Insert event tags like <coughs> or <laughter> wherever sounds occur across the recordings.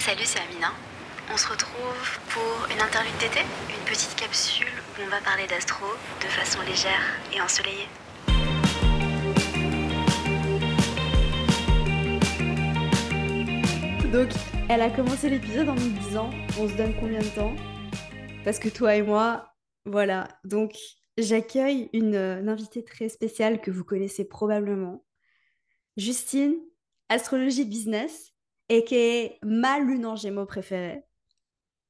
Salut, c'est Amina. On se retrouve pour une interview d'été, une petite capsule où on va parler d'astro de façon légère et ensoleillée. Donc, elle a commencé l'épisode en nous disant on se donne combien de temps? Parce que toi et moi, voilà. Donc, j'accueille une, une invitée très spéciale que vous connaissez probablement. Justine, astrologie business, et qui est ma lune en gémeaux préférée.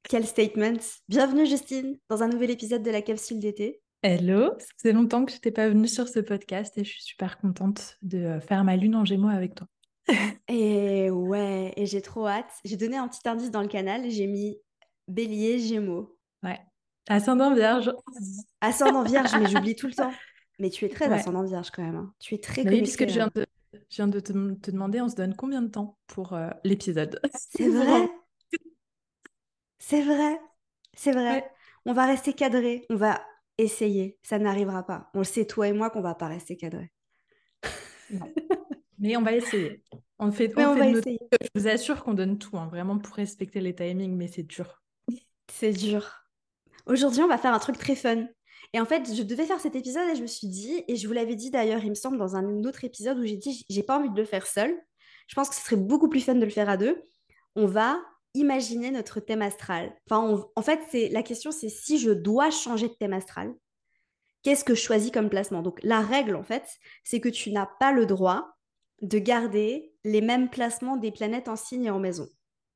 Quel statement Bienvenue Justine dans un nouvel épisode de la capsule d'été. Hello, ça faisait longtemps que je n'étais pas venue sur ce podcast et je suis super contente de faire ma lune en gémeaux avec toi. <laughs> et ouais, et j'ai trop hâte. J'ai donné un petit indice dans le canal, j'ai mis bélier, gémeaux. Ouais. Ascendant vierge. Ascendant vierge, mais j'oublie tout le temps. Mais tu es très ascendant vierge quand même. hein. Tu es très Oui, puisque je viens hein. de, je viens de te, te demander, on se donne combien de temps pour euh, l'épisode? C'est vrai. <laughs> C'est vrai. C'est vrai. Ouais. On va rester cadré. On va essayer. Ça n'arrivera pas. On le sait, toi et moi, qu'on va pas rester cadré. Non. <laughs> Mais on va essayer. On fait, on fait va essayer. Je vous assure qu'on donne tout, hein, vraiment pour respecter les timings, mais c'est dur. <laughs> C'est dur. Aujourd'hui, on va faire un truc très fun. Et en fait, je devais faire cet épisode et je me suis dit, et je vous l'avais dit d'ailleurs, il me semble, dans un autre épisode où j'ai dit, j'ai pas envie de le faire seul. Je pense que ce serait beaucoup plus fun de le faire à deux. On va imaginer notre thème astral. Enfin, en fait, c'est la question, c'est si je dois changer de thème astral, qu'est-ce que je choisis comme placement? Donc, la règle, en fait, c'est que tu n'as pas le droit de garder les mêmes placements des planètes en signe et en maison.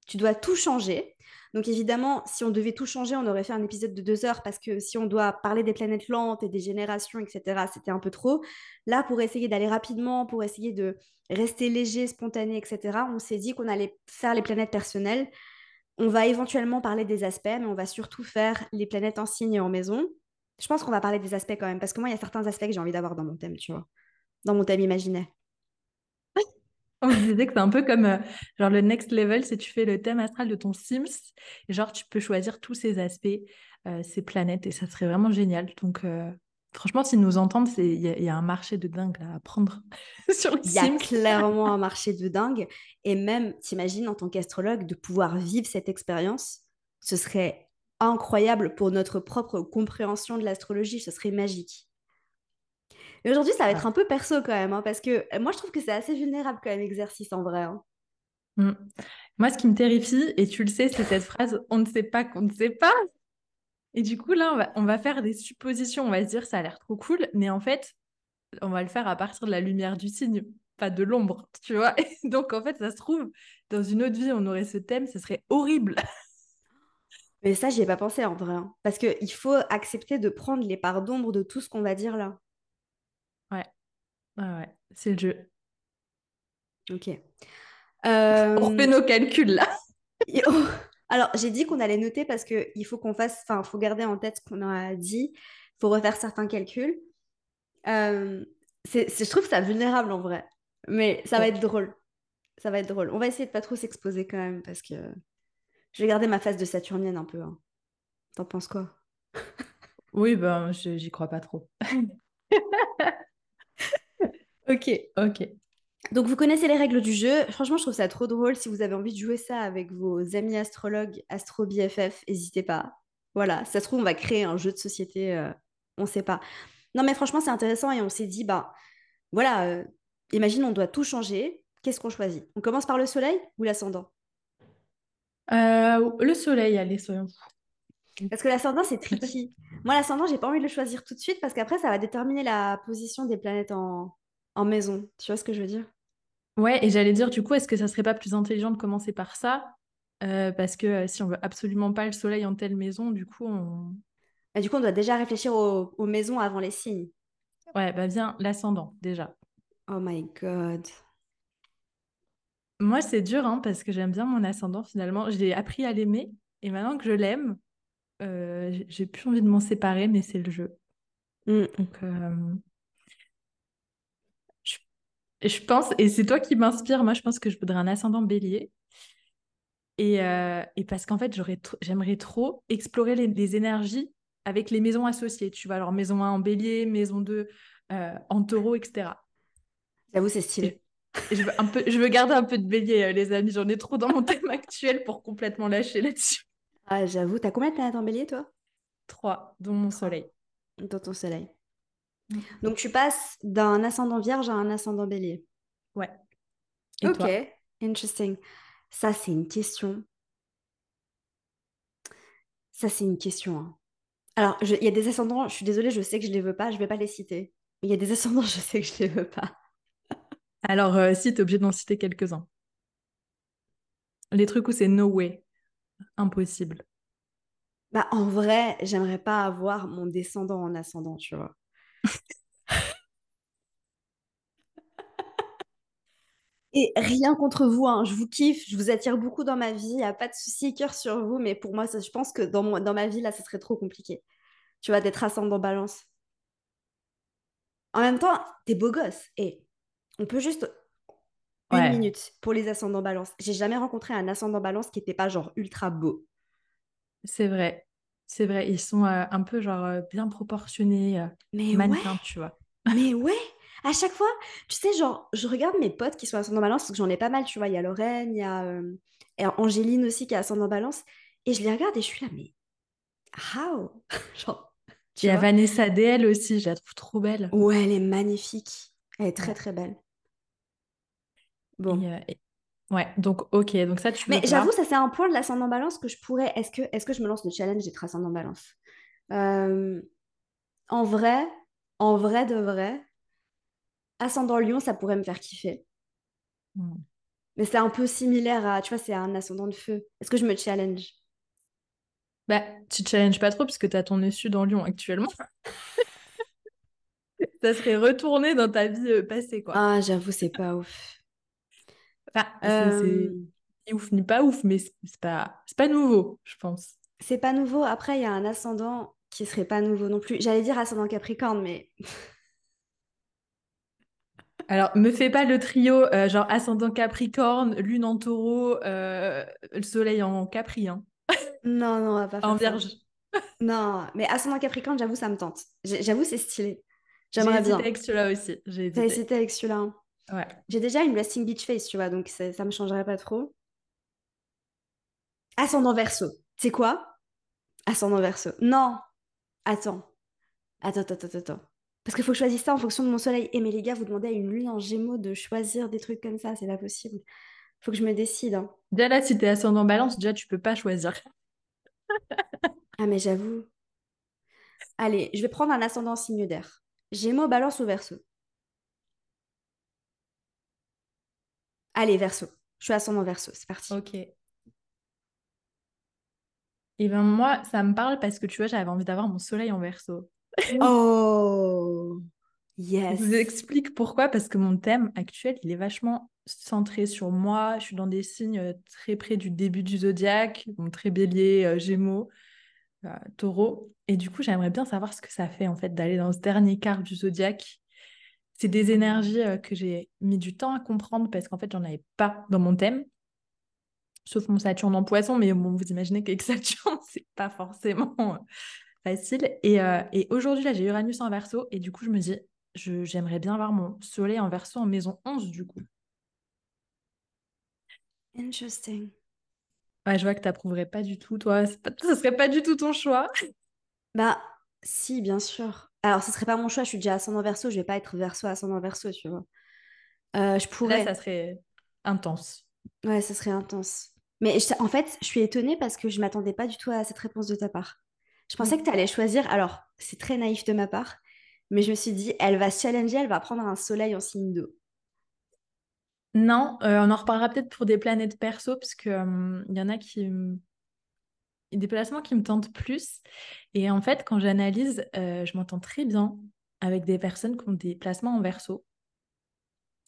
Tu dois tout changer. Donc évidemment, si on devait tout changer, on aurait fait un épisode de deux heures parce que si on doit parler des planètes lentes et des générations, etc., c'était un peu trop. Là, pour essayer d'aller rapidement, pour essayer de rester léger, spontané, etc., on s'est dit qu'on allait faire les planètes personnelles. On va éventuellement parler des aspects, mais on va surtout faire les planètes en signe et en maison. Je pense qu'on va parler des aspects quand même, parce que moi, il y a certains aspects que j'ai envie d'avoir dans mon thème, tu vois, dans mon thème imaginaire. <laughs> On me disait que c'est un peu comme euh, genre le next level, c'est tu fais le thème astral de ton Sims, et genre tu peux choisir tous ces aspects, euh, ces planètes, et ça serait vraiment génial. Donc euh, franchement, s'ils nous entendent, il y, a- il y a un marché de dingue là, à prendre <laughs> sur les Il y a clairement un <laughs> marché de dingue. Et même, t'imagines, en tant qu'astrologue, de pouvoir vivre cette expérience, ce serait incroyable pour notre propre compréhension de l'astrologie. Ce serait magique. Et aujourd'hui, ça va être Ouais. un peu perso quand même, hein, parce que euh, moi, je trouve que c'est assez vulnérable quand même, exercice en vrai. hein. Mm. Moi, ce qui me terrifie, et tu le sais, c'est cette phrase on ne sait pas qu'on ne sait pas. Et du coup, là, on va, on va faire des suppositions. On va se dire ça a l'air trop cool, mais en fait, on va le faire à partir de la lumière du signe, pas de l'ombre, tu vois. <laughs> Et donc, en fait, ça se trouve, dans une autre vie, on aurait ce thème, ce serait horrible. <laughs> Mais ça, j'y ai pas pensé en vrai. hein, parce qu'il faut accepter de prendre les parts d'ombre de tout ce qu'on va dire là. Ouais, ouais, ouais, c'est le jeu. Ok. <laughs> On Euh, refait nos calculs là. Alors, j'ai dit qu'on allait noter parce qu'il faut qu'on fasse, enfin, faut garder en tête ce qu'on a dit, il faut refaire certains calculs. Euh, c'est, c'est- je trouve ça vulnérable en vrai, mais ça va être drôle. Ça va être drôle. On va essayer de pas trop s'exposer quand même parce que je vais garder ma face de saturnienne un peu. hein. T'en penses quoi? Oui, ben, j'y crois pas trop. <laughs> Ok. Ok. Donc, vous connaissez les règles du jeu. Franchement, je trouve ça trop drôle. Si vous avez envie de jouer ça avec vos amis astrologues, Astro BFF, n'hésitez pas. Voilà, ça se trouve, on va créer un jeu de société. euh, on ne sait pas. Non, mais franchement, c'est intéressant et on s'est dit, bah, voilà, euh, imagine, on doit tout changer. Qu'est-ce qu'on choisit? On commence par le soleil ou l'ascendant? Euh, le soleil, allez, soyons fous. Parce que l'ascendant, c'est tricky. <laughs> Moi, l'ascendant, j'ai pas envie de le choisir tout de suite parce qu'après, ça va déterminer la position des planètes en, en maison. Tu vois ce que je veux dire? Ouais, et j'allais dire, du coup, est-ce que ça serait pas plus intelligent de commencer par ça? Euh, parce que euh, si on veut absolument pas le soleil en telle maison, du coup, on... Et du coup, on doit déjà réfléchir aux, aux maisons avant les signes. Ouais, bah viens, l'ascendant, déjà. Oh my God. Moi, c'est dur, hein, parce que j'aime bien mon ascendant, finalement. J'ai appris à l'aimer, et maintenant que je l'aime, euh, j'ai- plus envie de m'en séparer, mais c'est le jeu. Mm. Donc, euh, je pense, et c'est toi qui m'inspire, moi, je pense que je voudrais un ascendant bélier. Et, euh, et parce qu'en fait, j'aimerais trop explorer les, les énergies avec les maisons associées. Tu vois, alors maison 1 en bélier, maison 2 euh, en taureau, etc. J'avoue, c'est stylé. je veux, un peu, je veux garder un peu de bélier, euh, les amis. J'en ai trop dans mon <laughs> thème actuel pour complètement lâcher là-dessus. Ah, j'avoue, t'as combien de planètes en bélier, toi? Trois, dont mon soleil. Dans ton soleil. Mm. Donc, tu passes d'un ascendant vierge à un ascendant bélier. Ouais. Et ok, toi? interesting. Ça, c'est une question. Ça, c'est une question. hein. Alors, il y a des ascendants, je suis désolée, je sais que je les veux pas, je vais pas les citer. Il y a des ascendants, <laughs> je sais que je les veux pas. Alors, euh, si, t'es obligé d'en citer quelques-uns. Les trucs où c'est no way. Impossible. Bah, en vrai, j'aimerais pas avoir mon descendant en ascendant, tu vois. <laughs> Et rien contre vous, hein, je vous kiffe, je vous attire beaucoup dans ma vie, il n'y a pas de souci, cœur sur vous, mais pour moi, ça, je pense que dans, mon- dans ma vie, là, ce serait trop compliqué. Tu vois, d'être ascendant balance. En même temps, t'es beau gosse. Et on peut juste une Ouais. minute pour les ascendants balance. J'ai jamais rencontré un ascendant balance qui n'était pas genre ultra beau. C'est vrai. C'est vrai. Ils sont euh, un peu genre euh, bien proportionnés, euh, Mais ouais, mannequins, tu vois. mais <laughs> ouais. À chaque fois, tu sais, genre, je regarde mes potes qui sont ascendant balance, parce que j'en ai pas mal, tu vois. Il y a Lorraine, il y a et Angéline aussi qui est ascendant balance. Et je les regarde et je suis là, mais how? <laughs> Genre, tu Il y a Vanessa DL aussi, je la trouve trop belle. Ouais, elle est magnifique. Elle est très, Ouais. très belle. Bon. Et- Ouais, donc ok, donc ça tu Mais j'avoue, ça c'est un point de l'ascendant balance que je pourrais. Est-ce que, est-ce que je me lance le challenge d'être ascendant balance? Euh, En vrai, en vrai de vrai, ascendant lion, ça pourrait me faire kiffer. Hmm. Mais c'est un peu similaire à, tu vois, c'est un ascendant de feu. Est-ce que je me challenge? Bah, tu te challenges pas trop puisque tu as ton nœud sud en Lyon actuellement. <laughs> Ça serait retourné dans ta vie euh, passée, quoi. Ah, j'avoue, c'est pas ouf. Enfin, c'est c'est Euh, ni ouf ni pas ouf, mais c'est pas, c'est pas nouveau, je pense. c'est pas nouveau. Après, il y a un ascendant qui serait pas nouveau non plus. J'allais dire ascendant Capricorne, mais <laughs> Alors, me fais pas le trio, euh, genre ascendant Capricorne, Lune en Taureau, euh, le Soleil en Capri, hein, non, non, on va pas en faire ça. Vierge. Non, mais ascendant Capricorne, j'avoue, ça me tente. J'ai- J'avoue, c'est stylé. J'ai J'aimerais hésité bien. avec celui-là aussi. J'ai hésité. hésité avec celui-là. hein. Ouais. J'ai déjà une resting beach face, tu vois, donc ça me changerait pas trop. Ascendant Verseau. C'est quoi? Ascendant Verseau. Non. Attends. Attends, attends, attends, attends. Parce qu'il faut que je choisisse ça en fonction de mon soleil. Et mais les gars, vous demandez à une lune en gémeaux de choisir des trucs comme ça, c'est pas possible. Faut que je me décide. hein. Déjà là, si t'es ascendant Balance, déjà tu peux pas choisir. <laughs> Ah, mais j'avoue. Allez, je vais prendre un ascendant signe d'air. Gémeaux, balance ou Verseau? Allez, Verseau. Je suis ascendant Verseau, c'est parti. Ok. Et ben moi, ça me parle parce que tu vois, j'avais envie d'avoir mon Soleil en Verseau. <laughs> Oh, Je yes. vous explique pourquoi, parce que mon thème actuel, il est vachement centré sur moi. Je suis dans des signes euh, très près du début du zodiaque, donc très bélier, euh, gémeaux, euh, taureau. Et du coup, j'aimerais bien savoir ce que ça fait en fait d'aller dans ce dernier quart du zodiaque. C'est des énergies euh, que j'ai mis du temps à comprendre parce qu'en fait, j'en avais pas dans mon thème. Sauf mon Saturne en poisson, mais bon, vous imaginez qu'avec <laughs> Saturne, c'est pas forcément euh, facile. Et, euh, et aujourd'hui, là, j'ai Uranus en verso, et du coup, je me dis, j'aimerais bien voir mon soleil en verso en maison 11, du coup. Interesting. Ouais, je vois que tu n'approuverais pas du tout, toi. Pas, ce serait pas du tout ton choix. Bah, si, bien sûr. Alors, ce serait pas mon choix, je suis déjà ascendant verso, je vais pas être verso, ascendant verso, tu vois. Euh, je Là, pourrais. ça serait intense. Ouais, ce serait intense. Mais je- en fait, je suis étonnée parce que je m'attendais pas du tout à cette réponse de ta part. Je pensais que tu allais choisir. Alors, c'est très naïf de ma part, mais je me suis dit, elle va se challenger, elle va prendre un soleil en signe d'eau. Non, euh, on en reparlera peut-être pour des planètes perso, parce que hum, il y en a qui... des placements qui me tentent plus. Et en fait, quand j'analyse, euh, je m'entends très bien avec des personnes qui ont des placements en verso.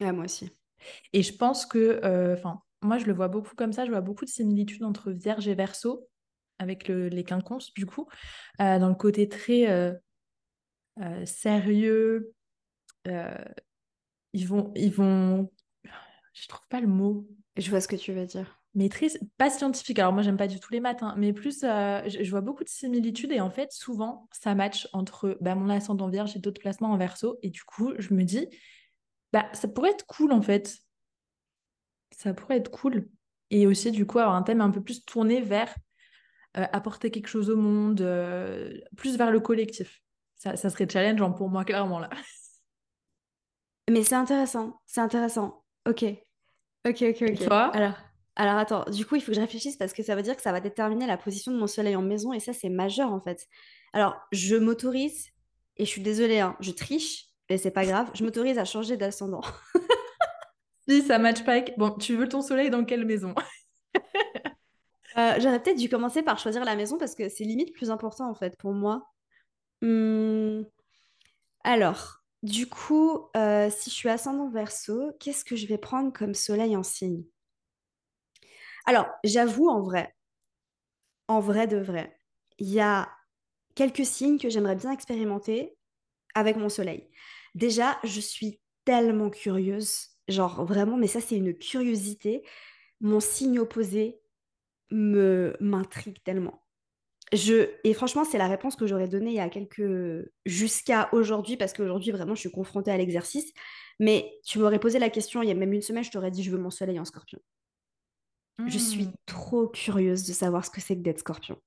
Ouais, moi aussi. Et je pense que, euh, enfin, moi, je le vois beaucoup comme ça. Je vois beaucoup de similitudes entre Vierge et Verseau, avec le- les quinconces, du coup, euh, dans le côté très sérieux. ils vont, ils vont, je trouve pas le mot, Je vois ce que tu veux dire. Mais très, pas scientifique. Alors moi, j'aime pas du tout les maths, hein, mais plus, euh, je, je vois beaucoup de similitudes et en fait, souvent, ça match entre bah, mon ascendant Vierge et d'autres placements en Verseau. Et du coup, je me dis, bah, ça pourrait être cool en fait ça pourrait être cool. Et aussi, du coup, avoir un thème un peu plus tourné vers euh, apporter quelque chose au monde, euh, plus vers le collectif. Ça, ça serait challengeant pour moi, clairement, là. <laughs> Mais c'est intéressant, c'est intéressant. Ok, ok, ok, Et ok. toi? Alors, alors attends, du coup, il faut que je réfléchisse parce que ça veut dire que ça va déterminer la position de mon soleil en maison et ça, c'est majeur en fait. Alors, je m'autorise, et je suis désolée, hein, je triche, mais c'est pas grave, je m'autorise à changer d'ascendant. <laughs> Si ça match pas avec... Bon, tu veux ton soleil dans quelle maison? Euh, j'aurais peut-être dû commencer par choisir la maison parce que c'est limite plus important en fait pour moi. Hmm, Alors, du coup, euh, si je suis ascendant Verseau, qu'est-ce que je vais prendre comme soleil en signe? Alors, j'avoue en vrai, en vrai de vrai, il y a quelques signes que j'aimerais bien expérimenter avec mon soleil. Déjà, je suis tellement curieuse, genre vraiment, mais ça c'est une curiosité. Mon signe opposé me m'intrigue tellement. Je, et franchement, c'est la réponse que j'aurais donnée il y a quelques... jusqu'à aujourd'hui, parce qu'aujourd'hui, vraiment, je suis confrontée à l'exercice. Mais tu m'aurais posé la question il y a même une semaine, je t'aurais dit, je veux mon soleil en scorpion. Je suis Hmm. trop curieuse de savoir ce que c'est que d'être scorpion.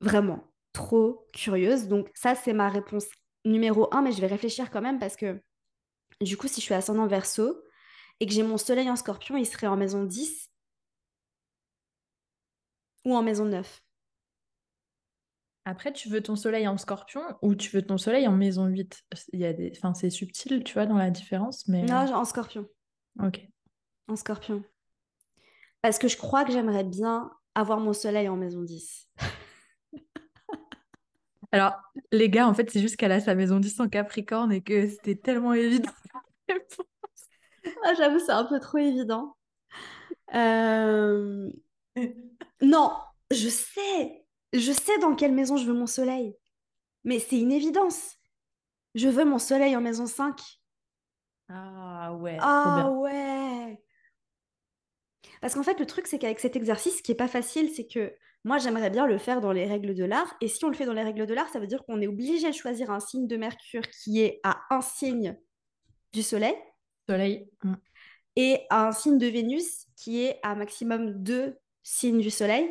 Vraiment, trop curieuse. Donc ça, c'est ma réponse numéro un, mais je vais réfléchir quand même parce que du coup, si je suis ascendant verso et que j'ai mon soleil en scorpion, il serait en maison 10 ou en maison 9. Après, tu veux ton soleil en scorpion ou tu veux ton soleil en maison 8? Il y a des... enfin, c'est subtil, tu vois, dans la différence, mais... Non, en scorpion. Ok. En scorpion. Parce que je crois que j'aimerais bien avoir mon soleil en maison 10. <laughs> Alors, les gars, en fait, c'est juste qu'elle a sa maison 10 en Capricorne et que c'était tellement évident. <laughs> Ah, j'avoue, c'est un peu trop évident. Euh, Non, je sais. Je sais dans quelle maison je veux mon soleil. Mais c'est une évidence. Je veux mon soleil en maison 5. Ah ouais, Ah ouais. Parce qu'en fait, le truc, c'est qu'avec cet exercice, ce qui est pas facile, c'est que moi, j'aimerais bien le faire dans les règles de l'art. Et si on le fait dans les règles de l'art, ça veut dire qu'on est obligé de choisir un signe de Mercure qui est à un signe du Soleil Soleil. hmm. et à un signe de Vénus qui est à maximum deux signes du Soleil.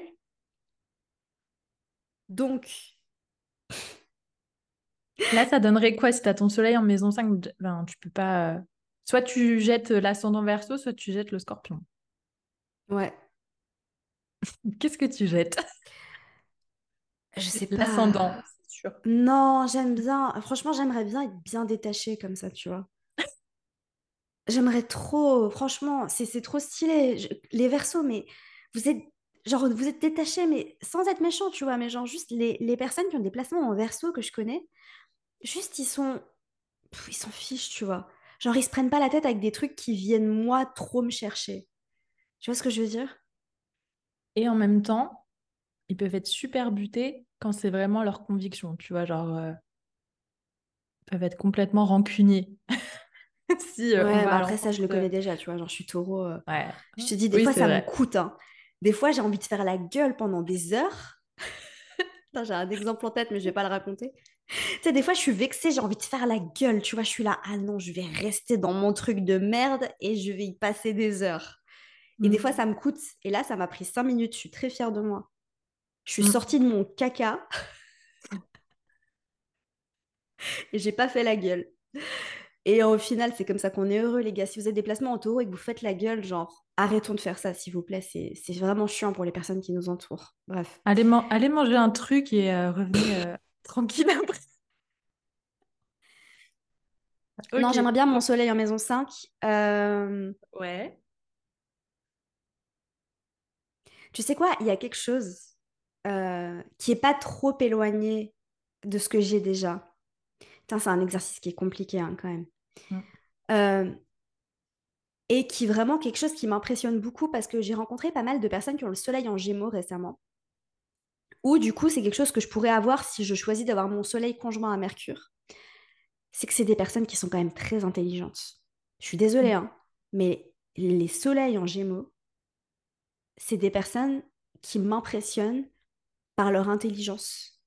Donc, Là, ça donnerait quoi si tu as ton soleil en maison 5? Ben, tu peux pas... euh, Soit tu jettes l'ascendant verso, soit tu jettes le scorpion. Ouais, <laughs> Qu'est-ce que tu jettes? je sais pas. L'ascendant, c'est sûr. Non, j'aime bien. Franchement, j'aimerais bien être bien détachée comme ça, tu vois. J'aimerais trop, franchement, c'est c'est trop stylé. Je- les versos, mais vous êtes, genre, vous êtes détachés, mais sans être méchant, tu vois. Mais genre, juste les, les personnes qui ont des placements en verso que je connais, juste, ils sont, pff, ils s'en fichent, tu vois. Genre, ils se prennent pas la tête avec des trucs qui viennent, moi, trop me chercher. Tu vois ce que je veux dire? Et en même temps, ils peuvent être super butés quand c'est vraiment leur conviction, tu vois, genre... euh, Ils peuvent être complètement rancuniers. <laughs> Si euh, Ouais, bah après, ça, je le connais euh, déjà, tu vois. Genre, je suis taureau. euh, Ouais. Je te dis, des Oui, fois, ça me vrai. coûte, hein. Des fois, j'ai envie de faire la gueule pendant des heures. <laughs> J'ai un exemple en tête, mais je vais pas le raconter. Tu sais, des fois, je suis vexée, j'ai envie de faire la gueule, tu vois. Je suis là, ah non, je vais rester dans mon truc de merde et je vais y passer des heures. Et des Mm. fois, ça me coûte. Et là, ça m'a pris cinq minutes. Je suis très fière de moi. Je suis Mm. sortie de mon caca <laughs> et j'ai pas fait la gueule. Et au final, c'est comme ça qu'on est heureux, les gars. Si vous êtes des placements en taureau et que vous faites la gueule, genre, arrêtons de faire ça, s'il vous plaît. C'est vraiment chiant pour les personnes qui nous entourent. Bref. Allez, man- allez manger un truc et euh, revenez euh, <coughs> tranquille après. Non, j'aimerais bien mon soleil en maison 5. Euh, Ouais. Tu sais quoi? Il y a quelque chose euh, qui est pas trop éloigné de ce que j'ai déjà. Putain, c'est un exercice qui est compliqué hein, quand même. Mm. Euh, et qui vraiment quelque chose qui m'impressionne beaucoup parce que j'ai rencontré pas mal de personnes qui ont le soleil en gémeaux récemment. Ou du coup, c'est quelque chose que je pourrais avoir si je choisis d'avoir mon soleil conjoint à Mercure. C'est que c'est des personnes qui sont quand même très intelligentes. Je suis désolée, hein, mais les soleils en gémeaux, c'est des personnes qui m'impressionnent par leur intelligence.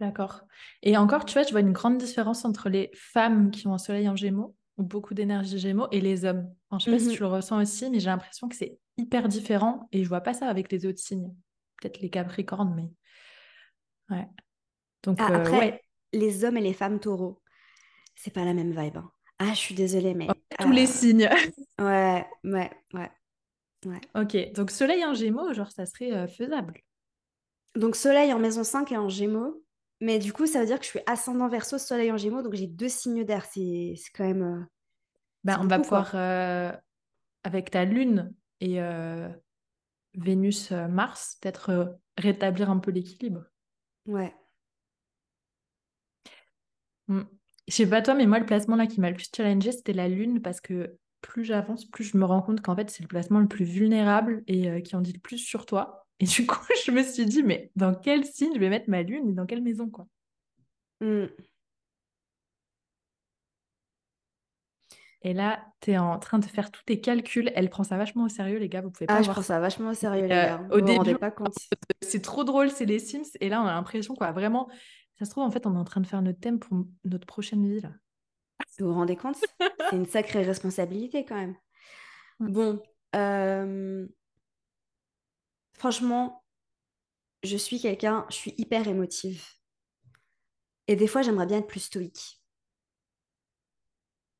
D'accord. Et encore, tu vois, je vois une grande différence entre les femmes qui ont un soleil en gémeaux ont beaucoup d'énergie Gémeaux et les hommes. Enfin, je sais pas si Mhm. tu le ressens aussi, mais j'ai l'impression que c'est hyper différent et je vois pas ça avec les autres signes. Peut-être les Capricornes, mais ouais. Donc Ah, euh, après, ouais, les hommes et les femmes taureaux, c'est pas la même vibe. hein. Ah, je suis désolée, mais. tous les signes. <laughs> Ouais, ouais, ouais, ouais. Ok, donc Soleil en Gémeaux, genre ça serait euh, faisable. Donc, soleil en maison 5 et en gémeaux. Mais du coup, ça veut dire que je suis ascendant verso, soleil en gémeaux. Donc, j'ai deux signes d'air. C'est quand même. euh, c'est on va beaucoup, pouvoir euh, avec ta Lune et euh, Vénus, euh, Mars, peut-être rétablir un peu l'équilibre. Ouais. Mm. Je sais pas toi, mais moi, le placement là qui m'a le plus challengé, c'était la Lune parce que plus j'avance, plus je me rends compte qu'en fait, c'est le placement le plus vulnérable et euh, qui en dit le plus sur toi. Et du coup, <laughs> je me suis dit, mais dans quel signe je vais mettre ma Lune et dans quelle maison, quoi? Hmm. Et là, tu es en train de faire tous tes calculs. Elle prend ça vachement au sérieux, les gars, vous pouvez pas Ah, je prends ça. ça vachement au sérieux, les Euh, gars. au Vous vous rendez début, pas compte. c'est trop drôle, c'est les Sims. Et là, on a l'impression, quoi, vraiment, ça se trouve, en fait, on est en train de faire notre thème pour notre prochaine vie, là. Vous vous rendez compte? C'est une sacrée responsabilité quand même. Bon, euh, franchement, je suis quelqu'un, je suis hyper émotive. Et des fois, j'aimerais bien être plus stoïque.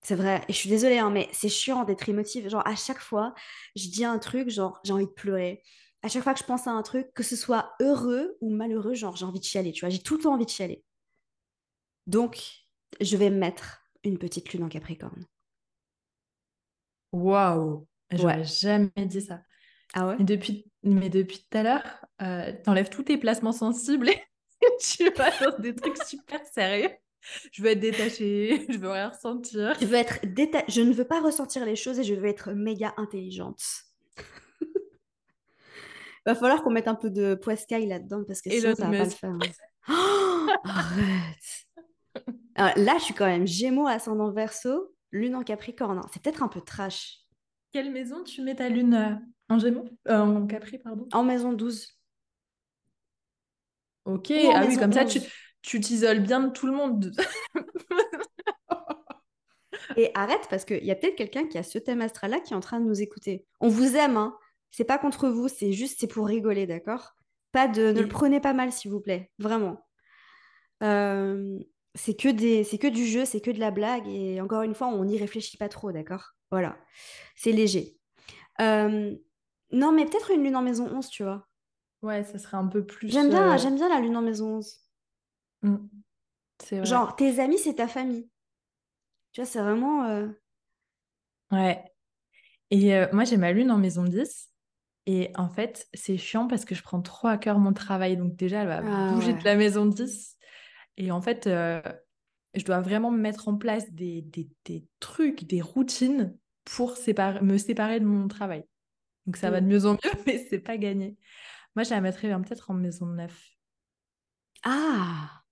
C'est vrai. Et je suis désolée, hein, mais c'est chiant d'être émotive. Genre, à chaque fois, je dis un truc, genre, j'ai envie de pleurer. À chaque fois que je pense à un truc, que ce soit heureux ou malheureux, genre, j'ai envie de chialer, tu vois. J'ai tout le temps envie de chialer. Donc, je vais me mettre une petite lune en Capricorne. Waouh! J'aurais Ouais. jamais dit ça. Ah ouais? Mais depuis, mais depuis tout à l'heure, euh, t'enlèves tous tes placements sensibles et <laughs> tu vas dans des trucs super sérieux. Je veux être détachée, <laughs> je veux rien ressentir. Je veux être déta- je ne veux pas ressentir les choses et je veux être méga intelligente. Va falloir qu'on mette un peu de poiscaille là-dedans parce que sinon ça va pas le faire. hein. Oh, <laughs> arrête. Alors là, je suis quand même Gémeaux ascendant Verseau, Lune en Capricorne. hein. C'est peut-être un peu trash. Quelle maison tu mets ta lune euh, en Gémeaux? Euh, en Capri, pardon? En maison 12. Ok, Ou ah oui, comme ça, tu 11. tu t'isoles bien de tout le monde. Et arrête parce qu'il y a peut-être quelqu'un qui a ce thème astral-là qui est en train de nous écouter. On vous aime, hein. C'est pas contre vous, c'est juste c'est pour rigoler, d'accord? Pas de, ne le prenez pas mal, s'il vous plaît, vraiment. Euh, c'est que des, c'est que du jeu, c'est que de la blague et encore une fois, on n'y réfléchit pas trop, d'accord? Voilà, c'est léger. Euh, non, mais peut-être une lune en maison 11, tu vois. Ouais, ça serait un peu plus. J'aime bien, euh, j'aime bien la lune en maison 11. mm, vrai. Genre, tes amis, c'est ta famille. Tu vois, c'est vraiment. euh, Ouais. Et euh, moi, j'ai ma lune en maison 10. Et en fait, c'est chiant parce que je prends trop à cœur mon travail. Donc déjà, elle va Ah bouger ouais. de la maison 10. Et en fait, euh, je dois vraiment me mettre en place des, des, des trucs, des routines pour séparer, me séparer de mon travail. Donc ça va de mieux en mieux, <laughs> mais c'est pas gagné. Moi, je la mettrais peut-être en maison 9. Ah,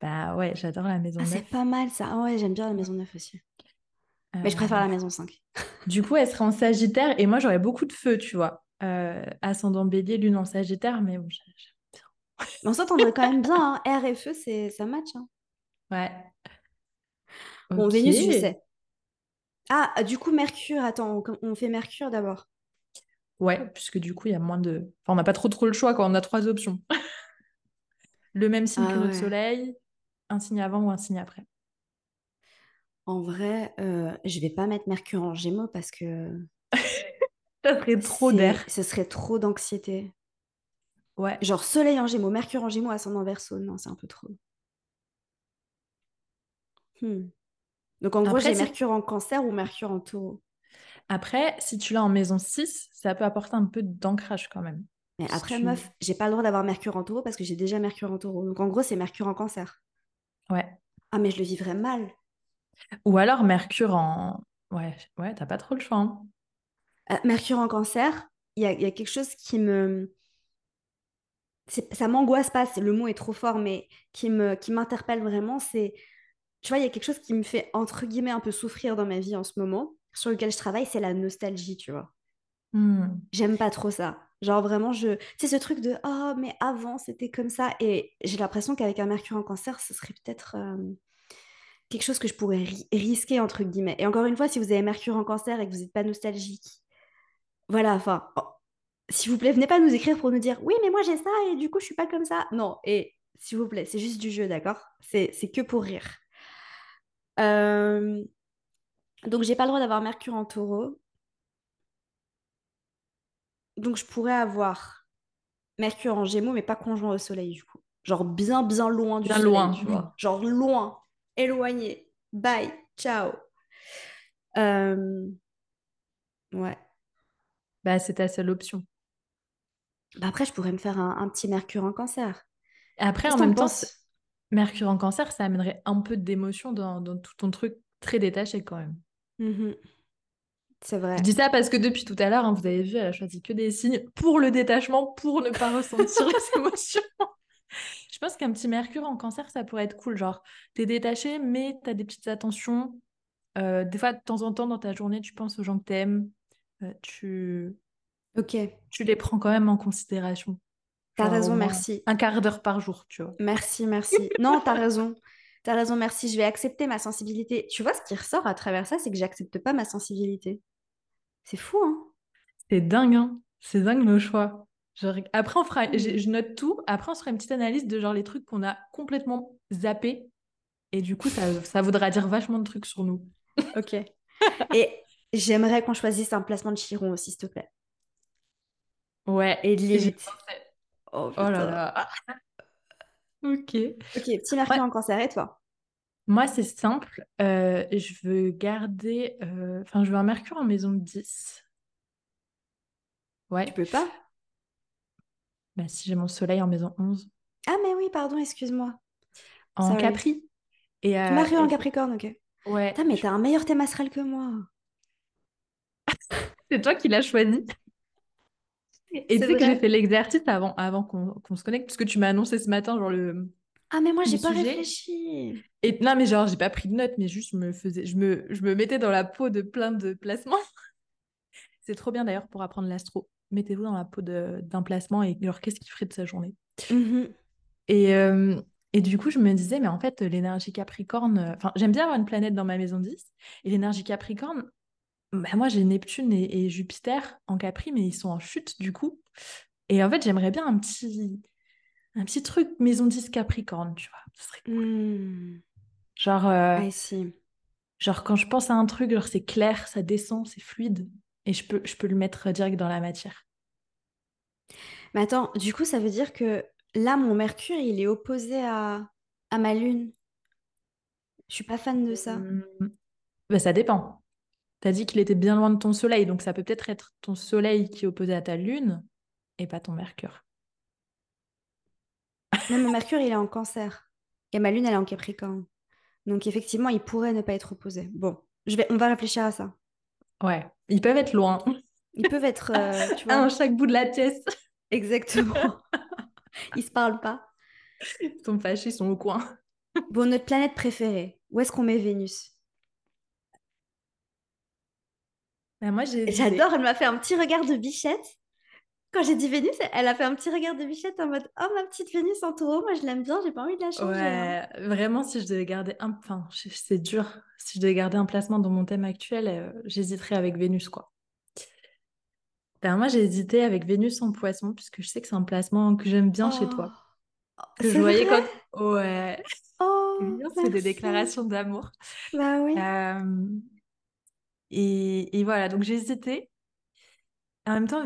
Bah ouais, j'adore la maison ah 9. c'est pas mal ça. Ah ouais, j'aime bien la maison 9 aussi. Mais je Euh, préfère la maison 5. <laughs> Du coup, elle serait en Sagittaire et moi, j'aurais beaucoup de feu, tu vois. Euh, ascendant Bélier, lune en Sagittaire, mais bon, j'ai- j'ai- Mais on s'entendrait quand même bien. hein. R et feu, c'est, ça match. hein. Ouais. Bon. Vénus, je sais. Ah, du coup, Mercure, attends, on, on fait Mercure d'abord. Ouais, puisque du coup, il y a moins de... Enfin, on n'a pas trop trop le choix quand on a trois options. <laughs> Le même signe Ah que notre ouais. soleil, un signe avant ou un signe après. En vrai, euh, je vais pas mettre Mercure en Gémeaux parce que <laughs> Ça serait trop d'air. ce serait trop d'anxiété. Ouais. Genre Soleil en Gémeaux, Mercure en Gémeaux, ascendant Verseau, non, c'est un peu trop. Hmm. Donc en gros, j'ai si... Mercure en Cancer ou Mercure en Taureau. Après, si tu l'as en maison 6, ça peut apporter un peu d'ancrage quand même. Mais Si après, tu- meuf, j'ai pas le droit d'avoir Mercure en Taureau parce que j'ai déjà Mercure en Taureau. Donc en gros, c'est Mercure en Cancer. Ouais. Ah, mais je le vivrais mal. Ou alors Mercure en... Ouais, ouais, t'as pas trop le choix. hein. Euh, Mercure en Cancer, il y a, y a quelque chose qui me... Ça m'angoisse pas, le mot est trop fort, mais qui me, qui m'interpelle vraiment, c'est... Tu vois, il y a quelque chose qui me fait, entre guillemets, un peu souffrir dans ma vie en ce moment, sur lequel je travaille, c'est la nostalgie, tu vois. Hmm. J'aime pas trop ça. Genre vraiment, je... C'est ce truc de oh, mais avant c'était comme ça. Et j'ai l'impression qu'avec un Mercure en cancer, ce serait peut-être euh, quelque chose que je pourrais ri- risquer, entre guillemets. Et encore une fois, si vous avez Mercure en cancer et que vous n'êtes pas nostalgique, voilà, enfin, oh, s'il vous plaît, venez pas nous écrire pour nous dire oui, mais moi j'ai ça et du coup je suis pas comme ça. Non, et s'il vous plaît, c'est juste du jeu, d'accord? C'est que pour rire. Euh, Donc j'ai pas le droit d'avoir Mercure en taureau. Donc je pourrais avoir Mercure en gémeaux, mais pas conjoint au soleil du coup. Genre bien, bien loin du Bien soleil, loin, tu vois. Genre loin, éloigné. Bye, ciao. Euh, Ouais. Bah, c'est ta seule option. Bah après, je pourrais me faire un, un petit Mercure en cancer. Après, en même temps, Mercure en cancer, ça amènerait un peu d'émotion dans, dans tout ton truc très détaché quand même. Mhm. C'est vrai. Je dis ça parce que depuis tout à l'heure, hein, vous avez vu, elle a choisi que des signes pour le détachement, pour ne pas ressentir <laughs> les émotions. Je pense qu'un petit Mercure en cancer, ça pourrait être cool. Genre, t'es détaché, mais t'as des petites attentions. Euh, des fois, de temps en temps, dans ta journée, tu penses aux gens que t'aimes. Euh, tu, Ok, tu les prends quand même en considération. t'as raison, merci. Un quart d'heure par jour, tu vois. Merci, merci. <laughs> Non, t'as raison. T'as raison, merci. Je vais accepter ma sensibilité. Tu vois, ce qui ressort à travers ça, c'est que j'accepte pas ma sensibilité. C'est fou, hein C'est dingue, hein. C'est dingue nos choix. Genre, après, on fera, je note tout. Après, on se fera une petite analyse de genre les trucs qu'on a complètement zappés. Et du coup, ça, ça voudra dire vachement de trucs sur nous. Ok. Et j'aimerais qu'on choisisse un placement de Chiron aussi, s'il te plaît. Ouais. Et de pensais. Oh, Oh là là. <laughs> Ok. Ok, petit Mercure en cancer, et toi? Moi, c'est simple. Euh, je veux garder. euh, Enfin, je veux un Mercure en maison 10. Ouais. Tu peux pas? Bah, si j'ai mon soleil en maison 11. Ah, mais oui, pardon, excuse-moi. En Sorry. Capri. Et, euh, Mercure en Capricorne, ok. Ouais. Putain, mais je- t'as un meilleur thème astral que moi. <laughs> C'est toi qui l'as choisi. Et tu sais que j'ai fait l'exercice avant, avant qu'on se connecte, parce que tu m'as annoncé ce matin, genre le. Ah, mais moi, j'ai pas réfléchi. Et non, mais genre, j'ai pas pris de notes, mais juste je me faisais, je me, je me mettais dans la peau de plein de placements. C'est trop bien d'ailleurs pour apprendre l'astro. Mettez-vous dans la peau d'un placement et genre, qu'est-ce qu'il ferait de sa journée? Mhm. Et, euh, et du coup, je me disais, mais en fait, l'énergie Capricorne, euh, enfin, j'aime bien avoir une planète dans ma maison 10. Et l'énergie Capricorne, bah, moi, j'ai Neptune et, et Jupiter en Capri, mais ils sont en chute du coup. Et en fait, j'aimerais bien un petit, un petit truc maison 10 Capricorne, tu vois. Ce serait cool. Hmm. Genre, euh, genre, quand je pense à un truc, genre, c'est clair, ça descend, c'est fluide. Et je peux, je peux le mettre direct dans la matière. Mais attends, du coup, ça veut dire que là, mon Mercure, il est opposé à, à ma Lune. Je suis pas fan de ça. Hum, bah, ça dépend. T'as dit qu'il était bien loin de ton soleil, donc ça peut peut-être être ton soleil qui est opposé à ta lune et pas ton mercure. Non, mon Mercure, il est en cancer. Et ma Lune, elle est en Capricorne. Donc, effectivement, il pourrait ne pas être opposé. Bon, je vais, on va réfléchir à ça. Ouais, ils peuvent être loin. Ils peuvent être, euh, <laughs> tu vois, à chaque bout de la pièce. exactement. <laughs> Ils se parlent pas. Ils sont fâchés, ils sont au coin. Bon, notre planète préférée, où est-ce qu'on met Vénus? Bah, moi. J'adore, elle m'a fait un petit regard de bichette. Quand j'ai dit Vénus, elle a fait un petit regard de bichette en mode Oh, ma petite Vénus en taureau, moi je l'aime bien, j'ai pas envie de la changer. hein. Ouais, vraiment, si je devais garder un... Enfin, c'est dur. Si je devais garder un placement dans mon thème actuel, euh, j'hésiterais avec Vénus, quoi. Ben, moi, j'ai hésité avec Vénus en poisson, puisque je sais que c'est un placement que j'aime bien chez toi. Oh, Que je voyais quand... Ouais, Oh, c'est des déclarations d'amour. Bah oui. Euh, et, et voilà, donc j'ai hésité. En même temps,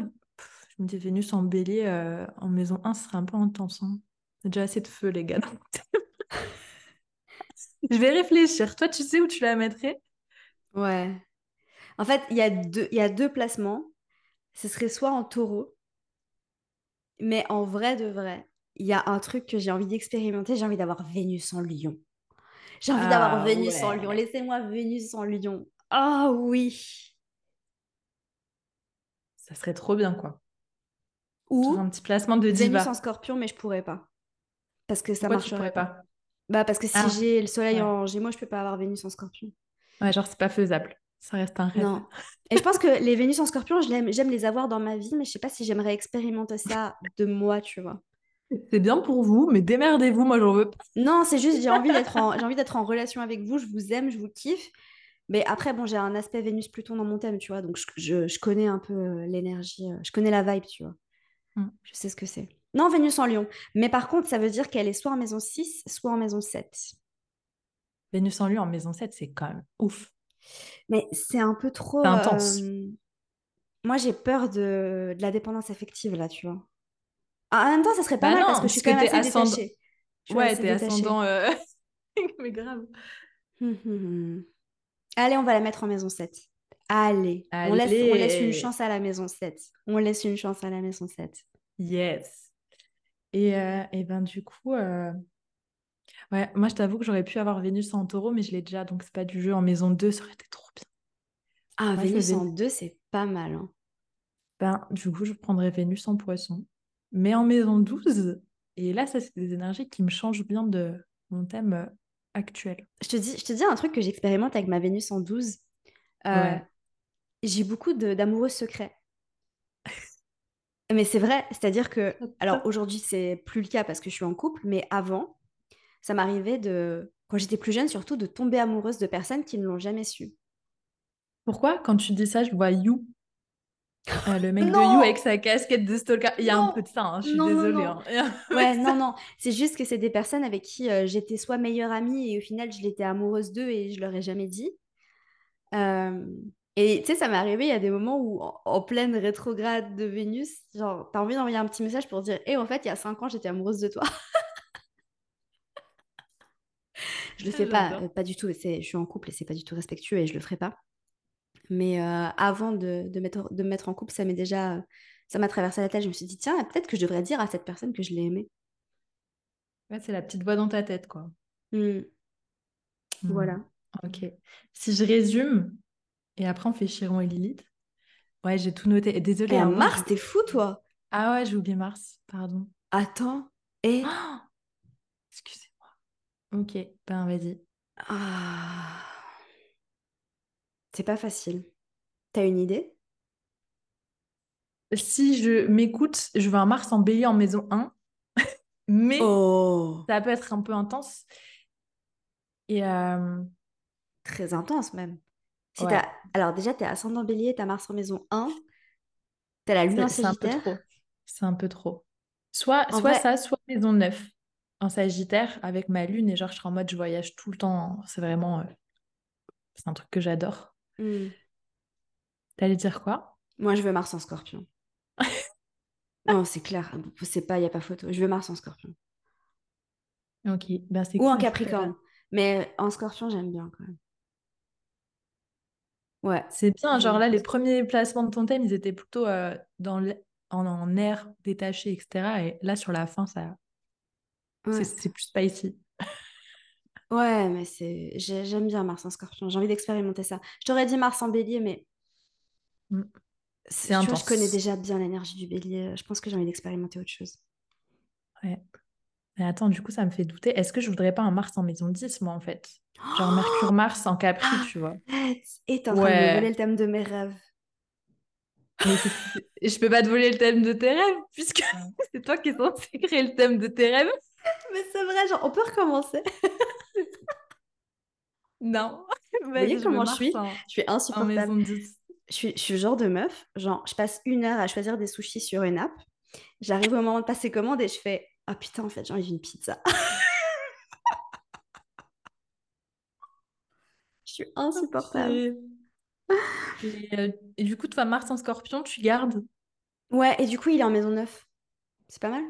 je me dis Vénus en bélier euh, en maison 1, ce serait un peu intense. hein. Déjà assez de feu, les gars. <laughs> Je vais réfléchir. Toi, tu sais où tu la mettrais? Ouais. En fait, il y a deux, y a deux placements. Ce serait soit en taureau, mais en vrai de vrai, il y a un truc que j'ai envie d'expérimenter. J'ai envie d'avoir Vénus en lion. J'ai envie d'avoir Ah Vénus en lion. Laissez-moi Vénus en lion. Ah oui. Ça serait trop bien, quoi. Ou un petit placement de Vénus diva. en scorpion, mais je pourrais pas. Parce que ça Pourquoi marcherait pas. pas? Bah parce que si Ah, j'ai le soleil ouais. en gémeaux, je peux pas avoir Vénus en scorpion. Ouais, genre, c'est pas faisable. Ça reste un rêve. Non. Et je pense que les Vénus en scorpion, j'aime les avoir dans ma vie, mais je sais pas si j'aimerais expérimenter ça de moi, tu vois. C'est bien pour vous, mais démerdez-vous, moi j'en veux pas. Non, c'est juste, j'ai envie d'être en, j'ai envie d'être en relation avec vous, je vous aime, je vous kiffe. Mais après, bon, j'ai un aspect Vénus-Pluton dans mon thème, tu vois, donc je, je- je connais un peu euh, l'énergie, euh, je connais la vibe, tu vois. Mm. Je sais ce que c'est. Non, Vénus en Lion. Mais par contre, ça veut dire qu'elle est soit en maison 6, soit en maison 7. Vénus en lui en maison 7, c'est quand même ouf. Mais c'est un peu trop... Intense. euh, Moi, j'ai peur de... de la dépendance affective, là, tu vois. Ah, En même temps, ça serait pas Bah mal non, parce que je suis quand même assez ascend- détachée. Je Ouais, t'es ascendant. euh, <laughs> mais grave. Hum, hum, hum. Allez, on va la mettre en maison 7. Allez, On, laisse, on laisse une chance à la maison 7. On laisse une chance à la maison 7. Yes. Et, euh, et ben du coup, euh, ouais, moi je t'avoue que j'aurais pu avoir Vénus en taureau, mais je l'ai déjà, donc c'est pas du jeu. En maison 2, ça aurait été trop bien. Ah, Moi, Vénus en 2, c'est pas mal. hein. Ben, du coup, je prendrais Vénus en poisson. Mais en maison 12, et là, ça, c'est des énergies qui me changent bien de mon thème euh, actuel. Je te dis, je te dis un truc que j'expérimente avec ma Vénus en 12. Euh, Ouais. J'ai beaucoup d'amoureux secrets. Mais c'est vrai, c'est-à-dire que, alors aujourd'hui, c'est plus le cas parce que je suis en couple, mais avant, ça m'arrivait de, quand j'étais plus jeune, surtout, de tomber amoureuse de personnes qui ne l'ont jamais su. Pourquoi, quand tu dis ça, je vois You, euh, le mec de You avec sa casquette de stalker. Il y a un peu de ça, hein, je suis Non, désolée. non. hein. <laughs> Ouais, non, non, c'est juste que c'est des personnes avec qui euh, j'étais soit meilleure amie et au final, je l'étais amoureuse d'eux et je leur ai jamais dit. Euh, et tu sais, ça m'est arrivé, il y a des moments où, en, en pleine rétrograde de Vénus, genre, t'as envie d'envoyer un petit message pour dire, hé, en fait, il y a cinq ans, j'étais amoureuse de toi. <laughs> Je le fais pas, euh, pas du tout. Je suis en couple et c'est pas du tout respectueux et je le ferai pas. Mais euh, avant de, de, mettre, de me mettre en couple, ça m'est déjà, ça m'a traversé la tête. Je me suis dit, tiens, peut-être que je devrais dire à cette personne que je l'ai aimée. Ouais, c'est la petite voix dans ta tête, quoi. Hmm, Hmm. Voilà. Ok. Si je résume, et après on fait Chiron et Lilith. Ouais, j'ai tout noté. Et Désolée. Et hein, mars, je- t'es fou, toi. Ah ouais, j'ai oublié Mars, pardon. Attends. Et. <gasps> Excusez-moi. Ok, ben vas-y. Ah. C'est pas facile. T'as une idée? Si je m'écoute, je veux un Mars en bélier en maison 1, <laughs> mais Oh ça peut être un peu intense. Et euh, Très intense, même. Si Ouais. t'as... Alors, déjà, t'es ascendant bélier, t'as Mars en maison 1, t'as la lune en Sagittaire. C'est un peu trop. Soit, En soit vrai- ça, soit maison 9 en Sagittaire avec ma lune et genre je serai en mode je voyage tout le temps. C'est vraiment... euh, c'est un truc que j'adore. Hmm. T'allais dire quoi? Moi, je veux Mars en Scorpion. <laughs> non, c'est clair. C'est pas, y a pas photo. Je veux Mars en Scorpion. Ok, ben c'est Ou en cool, Capricorne. Mais en Scorpion, j'aime bien quand même. Ouais. C'est bien, genre là, bien. les premiers placements de ton thème, ils étaient plutôt euh, dans en, en air détaché, etc. Et là, sur la fin, ça, Ouais. c'est plus spicy. <laughs> Ouais, mais c'est... j'ai- J'aime bien Mars en Scorpion. J'ai envie d'expérimenter ça. Je t'aurais dit Mars en Bélier, mais... Mm. C'est tu vois, je intense. connais déjà bien l'énergie du Bélier. Je pense que j'ai envie d'expérimenter autre chose. Mais attends, du coup, ça me fait douter. Est-ce que je voudrais pas un Mars en maison 10, moi, en fait? Genre Mercure-Mars en Capri, Ah tu vois. Et t'es en train de voler le thème de mes rêves. Mais je peux pas te voler le thème de tes rêves, puisque <laughs> c'est toi qui es censé créer le thème de tes rêves. <laughs> Mais c'est vrai, genre, on peut recommencer. <laughs> Non. voyez Vas-y, je comment je suis? en, Je suis insupportable. maison 10. Je suis, je suis le genre de meuf, genre, je passe une heure à choisir des sushis sur une app. J'arrive au moment de passer commande et je fais Ah putain, en fait, j'ai envie d'une pizza. Je suis insupportable. Et, euh, et du coup, toi, Mars en Scorpion, tu gardes? Ouais, et du coup, il est en maison 9. C'est pas mal.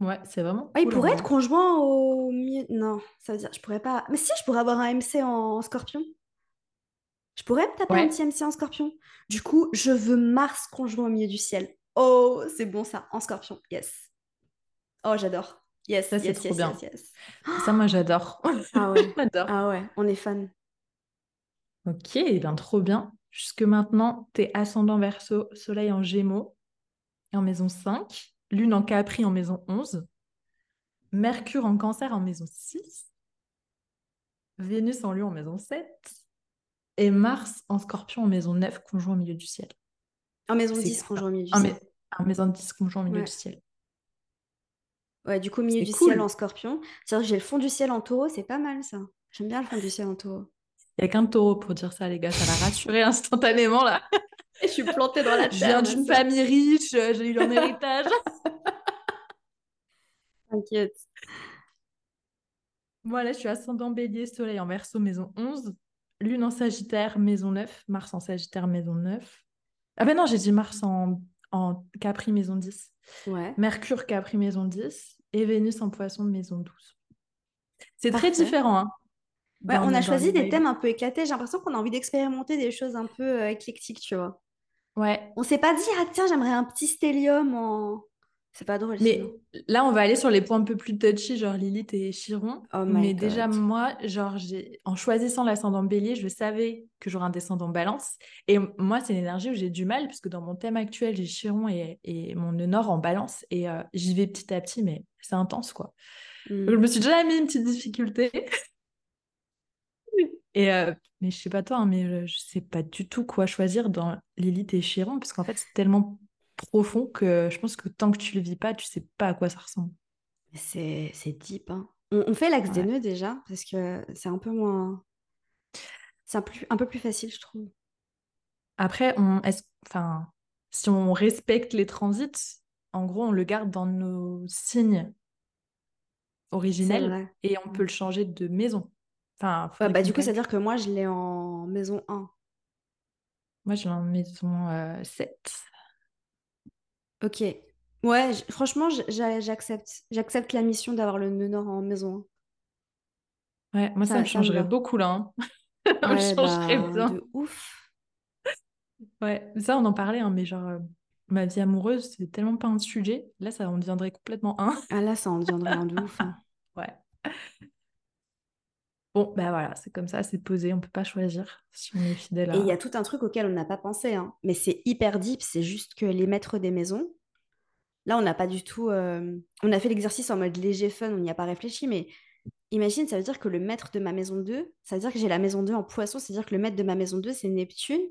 Ouais, c'est vraiment Ouais, il cool, en pourrait être conjoint au milieu. Non, ça veut dire, je pourrais pas. Mais si, je pourrais avoir un MC en scorpion. Je pourrais me taper un petit MC en scorpion. Du coup, je veux Mars conjoint au milieu du ciel. Oh, c'est bon ça, en scorpion. Yes. Oh, j'adore. Yes, Ça, c'est yes, trop yes, bien. yes, yes. Ça, moi, j'adore. <gasps> Ah ouais. <laughs> J'adore. Ah ouais, on est fan. Ok, eh bien trop bien. Jusque maintenant, t'es ascendant verso, soleil en gémeaux en maison 5, lune en capri en maison 11, mercure en cancer en maison 6, Vénus en lion en maison 7 et Mars en scorpion en maison 9, conjoint au milieu du ciel. En maison C'est 10, cool. conjoint au milieu du ciel. en maison 10, conjoint au milieu Ouais. du ciel. Ouais, du coup, milieu du cool. ciel en scorpion. C'est-à-dire que j'ai le fond du ciel en taureau, c'est pas mal ça. J'aime bien le fond du ciel en taureau. Il n'y a qu'un taureau pour dire ça, les gars. Ça m'a rassuré <laughs> instantanément, là. Et <laughs> je suis plantée dans la Je viens terre. d'une famille riche, euh, j'ai eu un héritage. <laughs> T'inquiète. Moi, là, je suis ascendant bélier, soleil en verso, maison 11. Lune en sagittaire, maison 9. Mars en sagittaire, maison 9. Ah ben non, j'ai dit Mars en, en Capri, maison 10. Ouais. Mercure, Capri, maison 10. Et Vénus en poisson, maison 12. C'est très différent. Hein, Ouais, on a choisi des thèmes un peu éclatés. J'ai l'impression qu'on a envie d'expérimenter des choses un peu euh, éclectiques, tu vois. Ouais. On s'est pas dit, ah tiens, j'aimerais un petit stellium en. C'est pas drôle, Mais sinon. là, on va aller sur les points un peu plus touchy, genre Lilith et Chiron. Oh Mais déjà, moi, genre, j'ai... en choisissant l'ascendant bélier, je savais que j'aurais un descendant balance. Et moi, c'est une énergie où j'ai du mal, puisque dans mon thème actuel, j'ai Chiron et, et mon nord en balance. Et euh, j'y vais petit à petit, mais c'est intense, quoi. Hmm. Donc, je me suis déjà mis une petite difficulté. <laughs> Et euh, mais je sais pas toi, hein, mais euh, je sais pas du tout quoi choisir dans Lilith et Chiron, parce qu'en fait, c'est tellement profond que je pense que tant que tu le vis pas, tu sais pas à quoi ça ressemble. C'est c'est deep, hein. On, on fait l'axe des nœuds déjà, parce que c'est un peu moins. C'est un, plus- un peu plus facile, je trouve. Après, on, est-ce, enfin, si on respecte les transits, en gros, on le garde dans nos signes originels et on peut le changer de maison. Enfin, Ouais, bah, du coup, c'est-à-dire que moi, je l'ai en maison 1. Moi, j'ai en maison euh, 7. Ok. Ouais, j- franchement, j- j'a- j'accepte. J'accepte la mission d'avoir le nœud nord en maison Ouais, moi, ça, me ça me changerait va. beaucoup là. hein. 1. <laughs> Ça me Ouais, changerait bah, bien. de ouf. Ouais, ça, on en parlait, hein, mais genre, euh, ma vie amoureuse, c'est tellement pas un sujet. Là, ça en deviendrait complètement un. Ah là, ça en deviendrait un de ouf. hein. <laughs> Ouais. Bon, bah voilà, c'est comme ça, c'est posé, on peut pas choisir si on est fidèle Et il y a tout un truc auquel on n'a pas pensé, hein. Mais c'est hyper deep, c'est juste que les maîtres des maisons, là, on n'a pas du tout. euh, On a fait l'exercice en mode léger fun, on n'y a pas réfléchi, mais imagine, ça veut dire que le maître de ma maison 2, ça veut dire que j'ai la maison 2 en poisson, c'est-à-dire que le maître de ma maison 2, c'est Neptune.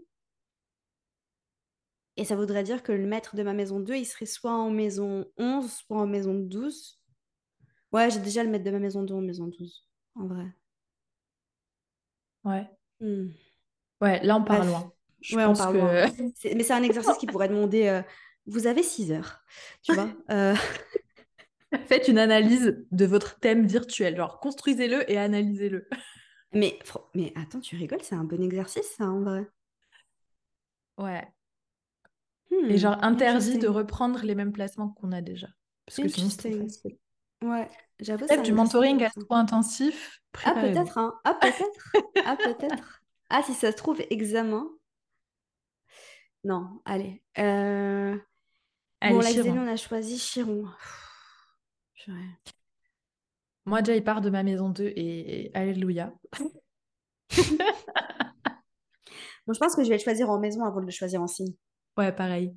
Et ça voudrait dire que le maître de ma maison 2, il serait soit en maison 11, soit en maison 12. Ouais, j'ai déjà le maître de ma maison 2 en maison 12, en vrai. Ouais. Hmm. Ouais, là, on part Bref. loin. Je Ouais, on pense parle que... loin. <laughs> C'est- Mais c'est un exercice qui pourrait demander euh, vous avez 6 heures, tu vois. <laughs> Euh, Faites une analyse de votre thème virtuel. Genre, construisez-le et analysez-le. <laughs> mais, attends, tu rigoles, c'est un bon exercice, ça, en vrai. Ouais. Hmm, Et genre, interdit de reprendre les mêmes placements qu'on a déjà. Parce que sinon, c'est facile. Ouais, j'avoue, c'est Peut-être du mentoring intéressant. astro-intensif. Ah, peut-être, hein. Ah, peut-être. Ah, peut-être. Ah, si ça se trouve, examen. Non, allez. Euh, Allez, Bon, Chiron. nœuds, on a choisi Chiron. Moi, déjà, il part de ma maison 2 et, et alléluia. Bon, je pense que je vais le choisir en maison avant de le choisir en signe. Ouais, pareil.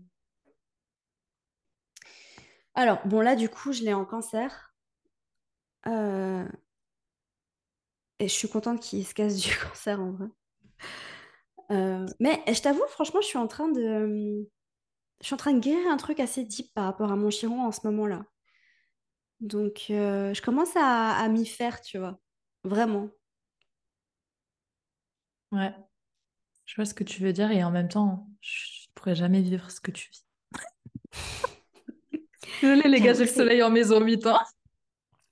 Alors, bon, là, du coup, je l'ai en cancer. Euh, Et je suis contente qu'il se casse <laughs> du cancer, en vrai. Euh, Mais je t'avoue, franchement, je suis en train de... Je suis en train de guérir un truc assez deep par rapport à mon Chiron en ce moment-là. Donc, euh, je commence à, à m'y faire, tu vois. Vraiment. Ouais. Je vois ce que tu veux dire et en même temps, je ne pourrais jamais vivre ce que tu vis. <laughs> Désolée, les gars, j'ai le soleil en maison 8 ans.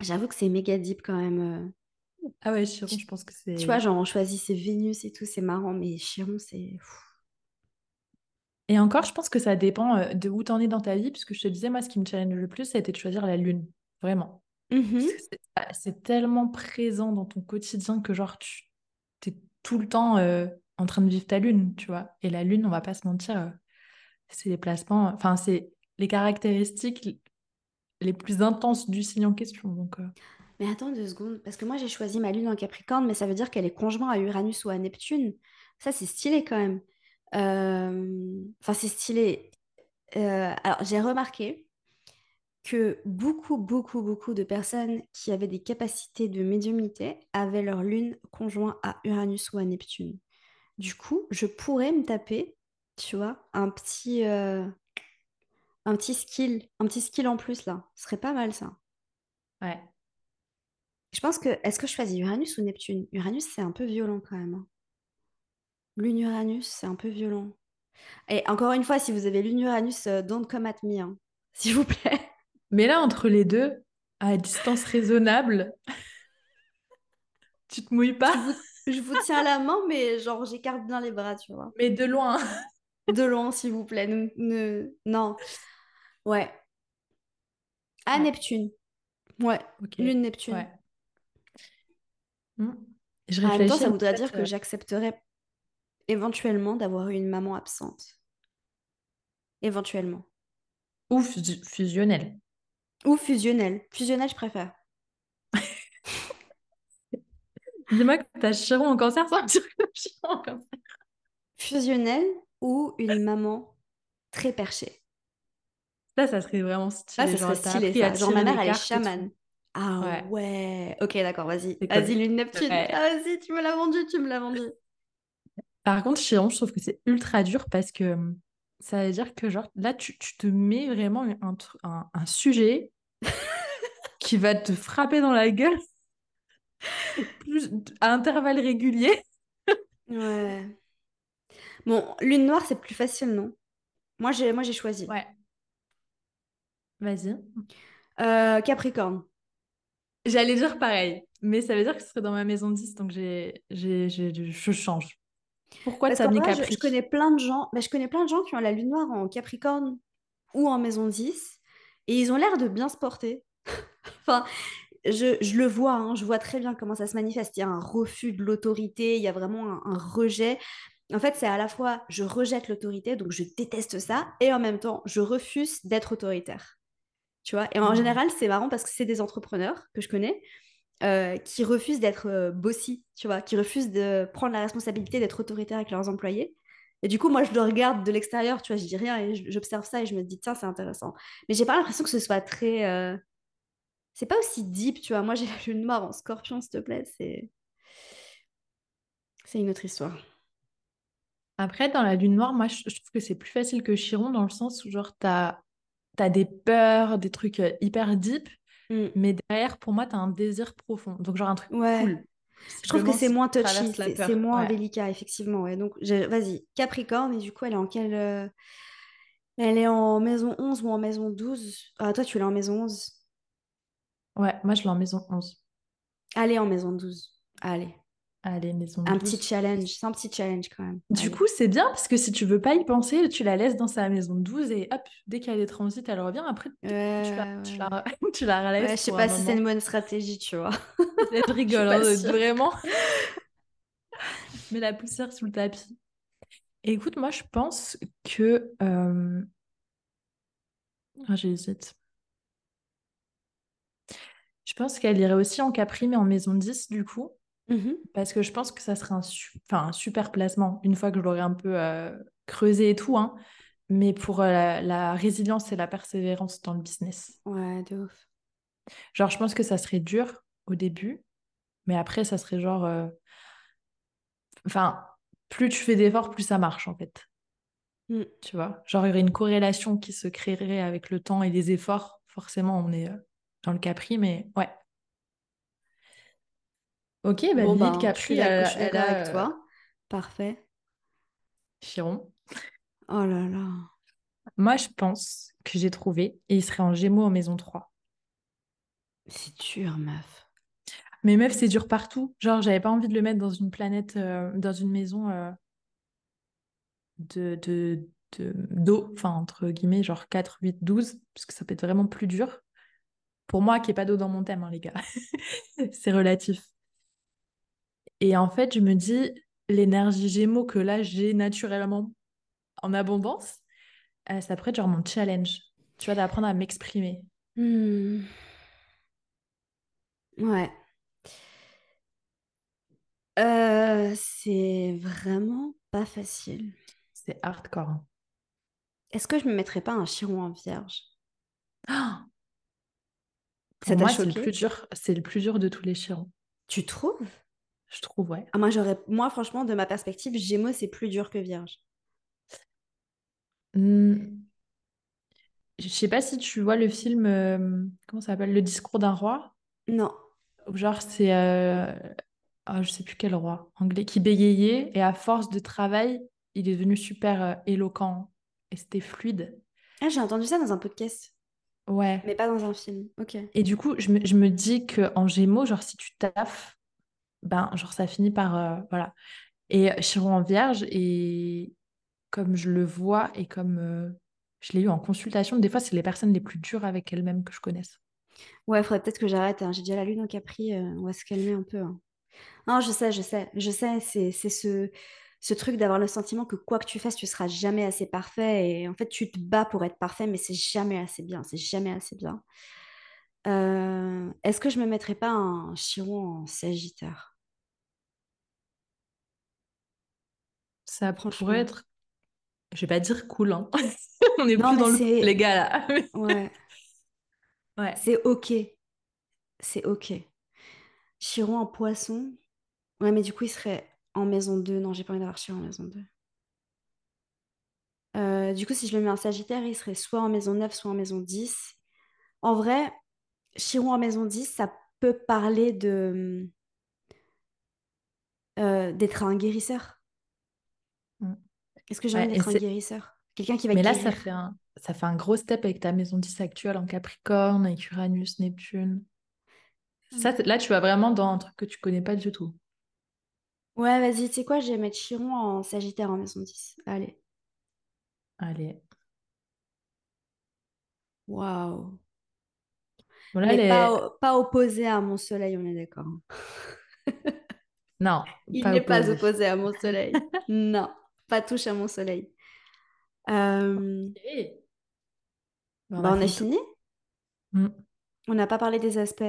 J'avoue que c'est méga deep quand même. euh. Ah ouais, Chiron, je pense que c'est... Tu vois, genre, on choisit ses Vénus et tout, c'est marrant, mais Chiron, c'est... Et encore, je pense que ça dépend euh, de où tu en es dans ta vie, puisque je te disais, moi, ce qui me challenge le plus, ça a été de choisir la lune. Vraiment. Mhm. C'est ah, c'est tellement présent dans ton quotidien que genre tu es tout le temps euh, en train de vivre ta lune, tu vois. Et la lune, on va pas se mentir, c'est les placements, enfin c'est les caractéristiques les plus intenses du signe en question. Donc euh, Mais attends deux secondes, parce que moi j'ai choisi ma lune en Capricorne, mais ça veut dire qu'elle est conjointe à Uranus ou à Neptune. Ça, c'est stylé quand même. Euh, Enfin, c'est stylé. Euh, Alors, j'ai remarqué que beaucoup, beaucoup, beaucoup de personnes qui avaient des capacités de médiumnité avaient leur lune conjointe à Uranus ou à Neptune. Du coup, je pourrais me taper, tu vois, un petit, un petit skill, un petit skill en plus là. Ce serait pas mal ça. Ouais. Je pense que. Est-ce que je choisis Uranus ou Neptune? Uranus, c'est un peu violent quand même. hein. Lune Uranus, c'est un peu violent. Et encore une fois, si vous avez Lune Uranus, euh, don't come at me, hein, <laughs> s'il vous plaît. Mais là, entre les deux, à distance raisonnable, <laughs> tu te mouilles Je pas, vous, je vous tiens la main, mais genre, j'écarte bien les bras, tu vois. mais de loin. De loin, s'il vous plaît. Ne, ne- Non. Ouais. À Ouais. Neptune. Ouais. Ok. Lune Neptune. Ouais. Hmm. Je En même temps, réfléchis, ça voudrait dire que euh, j'accepterais éventuellement d'avoir eu une maman absente. Éventuellement. Ou fus- fusionnel. Ou fusionnelle. Fusionnelle, je préfère. <laughs> Dis-moi que t'as Chiron en cancer me dire que t'as Chiron en cancer. Fusionnelle ou une maman très perchée. Ça, ça serait vraiment Ça, stylé. ça Genre, serait t'as stylé, ça. Genre, ma mère, elle est chamane. Ah Ouais. ouais. Ok, d'accord, vas-y. Vas-y, Lune Neptune. Ouais. Ah, vas-y, tu me l'as vendu, tu me l'as vendu. Par contre, Chiron, je trouve que c'est ultra dur parce que hum, ça veut dire que genre là, tu, tu te mets vraiment un, un, un sujet <laughs> qui va te frapper dans la gueule plus, à intervalles réguliers. Ouais. Bon, Lune Noire, c'est plus facile, non? Moi, j'ai moi, j'ai choisi. Ouais. Vas-y. Euh, Capricorne. J'allais dire pareil, mais ça veut dire que ce serait dans ma maison 10, donc j'ai, j'ai, j'ai- je change. Pourquoi t'as qu'en mis vrai, je, connais plein de gens, je connais plein de gens qui ont la lune noire en Capricorne ou en maison 10 et ils ont l'air de bien se porter. <laughs> Enfin, je, je le vois, hein, je vois très bien comment ça se manifeste. Il y a un refus de l'autorité, il y a vraiment un, un rejet. En fait, c'est à la fois je rejette l'autorité, donc je déteste ça, et en même temps, je refuse d'être autoritaire. Tu vois? Et en Mhm. général, c'est marrant parce que c'est des entrepreneurs que je connais euh, qui refusent d'être euh, bossy, tu vois, qui refusent de prendre la responsabilité d'être autoritaire avec leurs employés. Et du coup, moi, je le regarde de l'extérieur, tu vois, je dis rien et j'observe ça et je me dis, tiens, c'est intéressant. Mais j'ai pas l'impression que ce soit très. euh, C'est pas aussi deep, tu vois. Moi, j'ai <laughs> la lune noire en scorpion, s'il te plaît. C'est c'est une autre histoire. Après, dans la lune noire, moi, je trouve que c'est plus facile que Chiron dans le sens où, genre, t'as, t'as des peurs, des trucs euh, hyper deep, Mm. mais derrière, pour moi, t'as un désir profond. Donc, genre, un truc Ouais. cool. Je trouve que c'est moins tu touchy, c'est moins Ouais. délicat, effectivement. Ouais. Donc, je- vas-y, Capricorne, et du coup, elle est en quelle. euh, Elle est en maison 11 ou en maison 12? Ah, toi, tu l'as en maison 11. Ouais, moi, je l'ai en maison 11. Allez, en maison 12. Allez. Allez, maison Un 12. petit challenge. C'est un petit challenge quand même. Du Allez. coup, c'est bien parce que si tu veux pas y penser, tu la laisses dans sa maison 12 et hop, dès qu'elle est transit, elle revient. Après, tu, tu la, Ouais, tu ouais. la, <laughs> tu la Ouais, laisses je sais pas si c'est une bonne stratégie, tu vois. <laughs> <laughs> Pas hein, sûre. vraiment. Mais la poussière sous le tapis. Et écoute, moi, je pense que... euh, Ah, j'hésite. Je pense qu'elle irait aussi en Capri, mais en maison 10, du coup. Mhm. Parce que je pense que ça serait un, su- un super placement, une fois que je l'aurais un peu euh, creusé et tout. hein. Mais pour euh, la, la résilience et la persévérance dans le business. Ouais, de ouf. Genre, je pense que ça serait dur au début, mais après, ça serait genre... euh, Enfin, plus tu fais d'efforts, plus ça marche, en fait. Mm. Tu vois? Genre, il y aurait une corrélation qui se créerait avec le temps et les efforts. Forcément, on est dans le Capri, mais ouais. Ok, bah Bon, ben, suis d'ac- elle, elle a avec euh, toi. Parfait. Chiron. Oh là là. Moi, je pense que j'ai trouvé, et il serait en Gémeaux en maison 3. C'est dur, meuf. Mais meuf, c'est dur partout. Genre, j'avais pas envie de le mettre dans une planète, euh, dans une maison euh, de, de, de- d'eau, enfin, entre guillemets, genre 4, 8, 12, parce que ça peut être vraiment plus dur. Pour moi, qui n'y ait pas d'eau dans mon thème, hein, les gars. <laughs> C'est relatif. Et en fait, je me dis, l'énergie Gémeaux que là, j'ai naturellement en abondance, euh, ça pourrait être genre mon challenge. Tu vois, d'apprendre à m'exprimer. Hmm. Ouais. Euh, c'est vraiment pas facile. C'est hardcore. hein. Est-ce que je me mettrais pas un chiron en vierge? Ah Ça Pour t'a moi, c'est le plus dur, c'est le plus dur de tous les chirons. Tu trouves? Je trouve, ouais. Ah, moi, j'aurais... moi, franchement, de ma perspective, Gémeaux, c'est plus dur que Vierge. Hmm. Je sais pas si tu vois le film, euh, comment ça s'appelle, Le discours d'un roi? Non. Genre, c'est, euh, ah, je sais plus quel roi, anglais, qui bégayait et à force de travail, il est devenu super euh, éloquent et c'était fluide. Ah, j'ai entendu ça dans un podcast, Ouais. mais pas dans un film. Ok. Et du coup, je me, je me dis qu'en Gémeaux, genre, si tu taffes, ben, genre, ça finit par, euh, voilà. Et Chiron en Vierge, et comme je le vois et comme euh, je l'ai eu en consultation, des fois, c'est les personnes les plus dures avec elles-mêmes que je connaisse. Ouais, faudrait peut-être que j'arrête. hein. J'ai déjà la lune en Capri. euh, on va se calmer un peu. hein. Non, je sais, je sais, je sais. C'est, ce, truc d'avoir le sentiment que quoi que tu fasses, tu seras jamais assez parfait. Et en fait, tu te bats pour être parfait, mais c'est jamais assez bien. C'est jamais assez bien. Euh, est-ce que je me mettrais pas un Chiron en Sagittaire? Ça pourrait être, je vais pas dire cool, hein. <laughs> On est Non, plus dans le les gars là. <laughs> Ouais, Ouais. c'est ok. C'est ok. Chiron en Poisson. Ouais, mais du coup, il serait en maison 2. Non, j'ai pas envie d'avoir Chiron en maison 2. Euh, du coup, si je le mets en Sagittaire, il serait soit en maison 9, soit en maison 10. En vrai, Chiron en maison 10, ça peut parler de euh, d'être un guérisseur. Est-ce que j'ai Ouais, envie et d'être un guérisseur? Quelqu'un qui va Mais là, guérir. ça fait un, ça fait un gros step avec ta maison 10 actuelle en Capricorne, avec Uranus, Neptune. Ça, c'est- là, tu vas vraiment dans un truc que tu connais pas du tout. Ouais, vas-y, tu sais quoi, je vais mettre Chiron en Sagittaire en maison 10. Allez. Allez. Waouh. Bon, là, les- pas, pas opposé à mon soleil, on est d'accord. Non, <laughs> Il n'est pas opposé à mon soleil. <laughs> non, pas touche à mon soleil. Euh. Bon, bah, on a fini. Mm. On n'a pas parlé des aspects.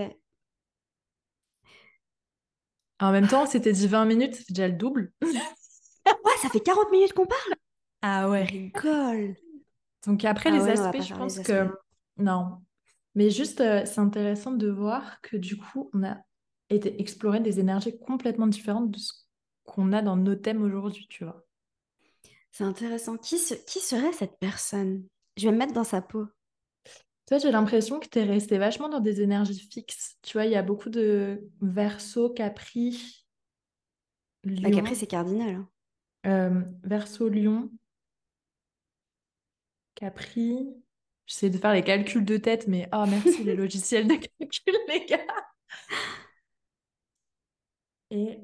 En même temps, c'était dit 20 minutes, c'est déjà le double. <laughs> Ouais, ça fait 40 minutes qu'on parle. Ah ouais. Rigole. Donc après, Ah les ouais, on aspects, je pense que... Non. Mais juste, euh, c'est intéressant de voir que du coup, on a été explorer des énergies complètement différentes de ce qu'on a dans nos thèmes aujourd'hui, tu vois. C'est intéressant. Qui, se- qui serait cette personne? Je vais me mettre dans sa peau. Toi, j'ai l'impression que tu es resté vachement dans des énergies fixes. Tu vois, il y a beaucoup de Verseau, Capri, Bah, Lion. Capri, c'est cardinal. hein. Euh, Verseau, Lion, Capri. J'essaie de faire les calculs de tête, mais oh merci les <laughs> logiciels de calcul, les gars. Et,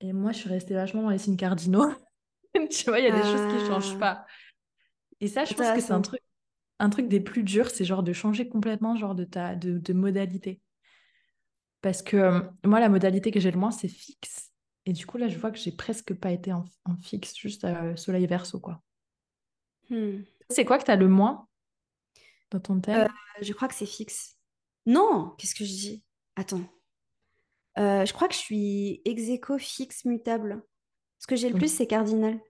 et moi, je suis restée vachement dans les signes cardinaux. <laughs> Tu vois, il y a des choses qui ne changent Ah. pas. Et ça, je pense que c'est un truc, un truc des plus durs, c'est genre de changer complètement genre de ta de, de modalité. Parce que euh, moi, la modalité que j'ai le moins, c'est fixe. Et du coup, là, je vois que j'ai presque pas été en, en fixe, juste euh, soleil verso, quoi. Hmm. C'est quoi que tu as le moins dans ton thème? Euh, je crois que c'est fixe. Non, qu'est-ce que je dis? Attends. Euh, je crois que je suis ex aequo fixe mutable. Ce que j'ai le plus, c'est cardinal.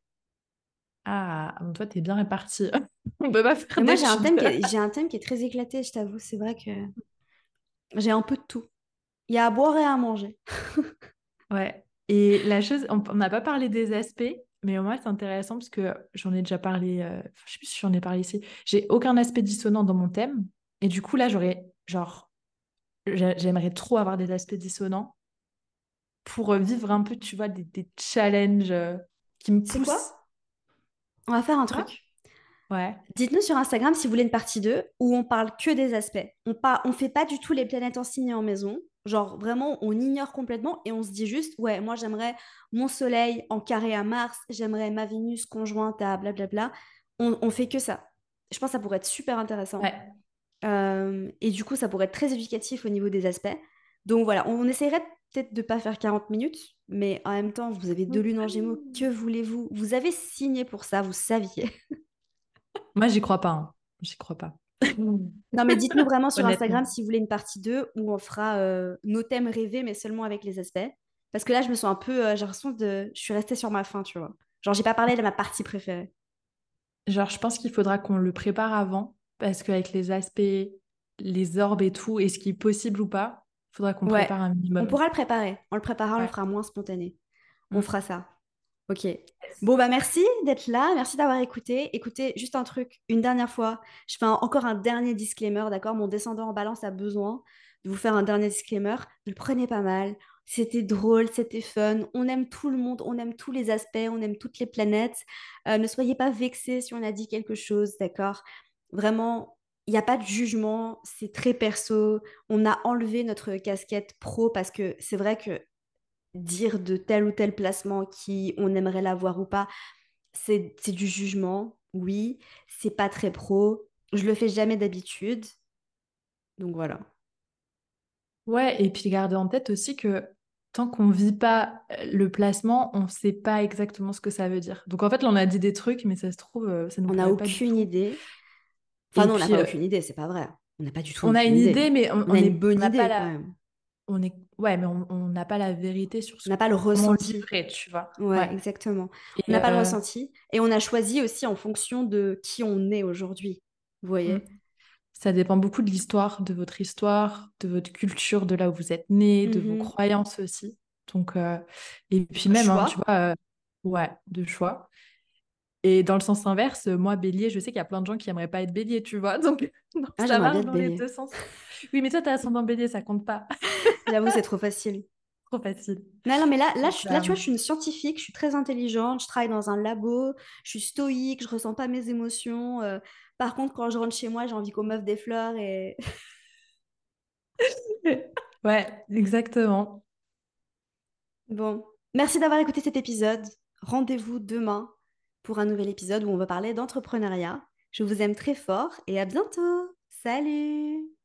Ah, donc toi, t'es bien réparti. <laughs> On peut pas faire Mais moi, j'ai un, thème qui est, j'ai un thème qui est très éclaté, je t'avoue. C'est vrai que j'ai un peu de tout. Il y a à boire et à manger. <laughs> Ouais. Et la chose, on n'a pas parlé des aspects, mais au moins c'est intéressant parce que j'en ai déjà parlé, euh, je sais plus si j'en ai parlé ici. J'ai aucun aspect dissonant dans mon thème. Et du coup, là, j'aurais, genre, j'ai- j'aimerais trop avoir des aspects dissonants pour vivre un peu, tu vois, des, des challenges euh, qui me poussent. quoi On va faire un truc. Ouais. Dites-nous sur Instagram si vous voulez une partie 2 où on parle que des aspects. On ne on fait pas du tout les planètes en signe et en maison. Genre vraiment, on ignore complètement et on se dit juste, ouais, moi j'aimerais mon soleil en carré à Mars, j'aimerais ma Vénus conjointe à blablabla. On, on fait que ça. Je pense que ça pourrait être super intéressant. Ouais. Euh, et du coup, ça pourrait être très éducatif au niveau des aspects. Donc voilà, on, on essaierait peut-être de pas faire 40 minutes, mais en même temps, vous avez deux lunes en gémeaux, que voulez-vous? Vous avez signé pour ça, vous saviez. <laughs> Moi, j'y crois pas. hein. J'y crois pas. <laughs> Non, mais dites-nous vraiment sur. Instagram si vous voulez une partie 2 où on fera euh, nos thèmes rêvés, mais seulement avec les aspects. Parce que là, je me sens un peu. euh, j'ai l'impression de. Je suis restée sur ma faim, tu vois. Genre, j'ai pas parlé de ma partie préférée. Genre, je pense qu'il faudra qu'on le prépare avant, parce qu'avec les aspects, les orbes et tout, et ce qui est possible ou pas, il faudra qu'on Ouais. prépare un minimum. On pourra le préparer. On le préparera, on le Ouais. fera moins spontané. On Mm. fera ça. Ok. Bon, bah merci d'être là, merci d'avoir écouté. Écoutez, juste un truc, une dernière fois, je fais un- encore un dernier disclaimer, d'accord? Mon descendant en balance a besoin de vous faire un dernier disclaimer. Ne le prenez pas mal. C'était drôle, c'était fun. On aime tout le monde, on aime tous les aspects, on aime toutes les planètes. Euh, ne soyez pas vexés si on a dit quelque chose, d'accord? Vraiment, il n'y a pas de jugement, c'est très perso. On a enlevé notre casquette pro parce que c'est vrai que dire de tel ou tel placement qui on aimerait l'avoir ou pas, c'est du jugement, oui, c'est pas très pro, je le fais jamais d'habitude, donc voilà. Ouais, et puis garder en tête aussi que tant qu'on vit pas euh, le placement, on sait pas exactement ce que ça veut dire. Donc en fait, là, on a dit des trucs, mais ça se trouve, euh, ça nous On n'a aucune idée. Enfin non, on n'a pas euh, aucune idée, c'est pas vrai. On n'a pas du tout on a une idée. idée, mais on, On on a est- une bonne on n'a idée pas quand la, même. on est, ouais, mais on on n'a pas la vérité sur ce On n'a pas le ressenti. vivrait, tu vois. Ouais, Ouais. exactement. Et, On n'a pas le ressenti et on a choisi aussi en fonction de qui on est aujourd'hui. Vous voyez? mm. Ça dépend beaucoup de l'histoire, de votre histoire, de votre culture, de là où vous êtes né, de vos Mhm. croyances aussi. Donc, euh, et puis même, hein, tu vois, euh, ouais, de choix. Et dans le sens inverse, euh, moi, bélier, je sais qu'il y a plein de gens qui aimeraient pas être bélier, tu vois. <laughs> Donc, donc Ah, ça marche dans les deux sens. Oui, mais toi, t'as ascendant bélier, ça compte pas. <laughs> J'avoue, c'est trop facile. Trop facile. Non, non, mais là, là, Donc, je, là, tu vois, euh, je suis une scientifique, je suis très intelligente, je travaille dans un labo, je suis stoïque, je ressens pas mes émotions. euh, par contre, quand je rentre chez moi, j'ai envie qu'on m'offre des fleurs et... <laughs> Ouais, exactement. Bon, merci d'avoir écouté cet épisode. Rendez-vous demain pour un nouvel épisode où on va parler d'entrepreneuriat. Je vous aime très fort et à bientôt. Salut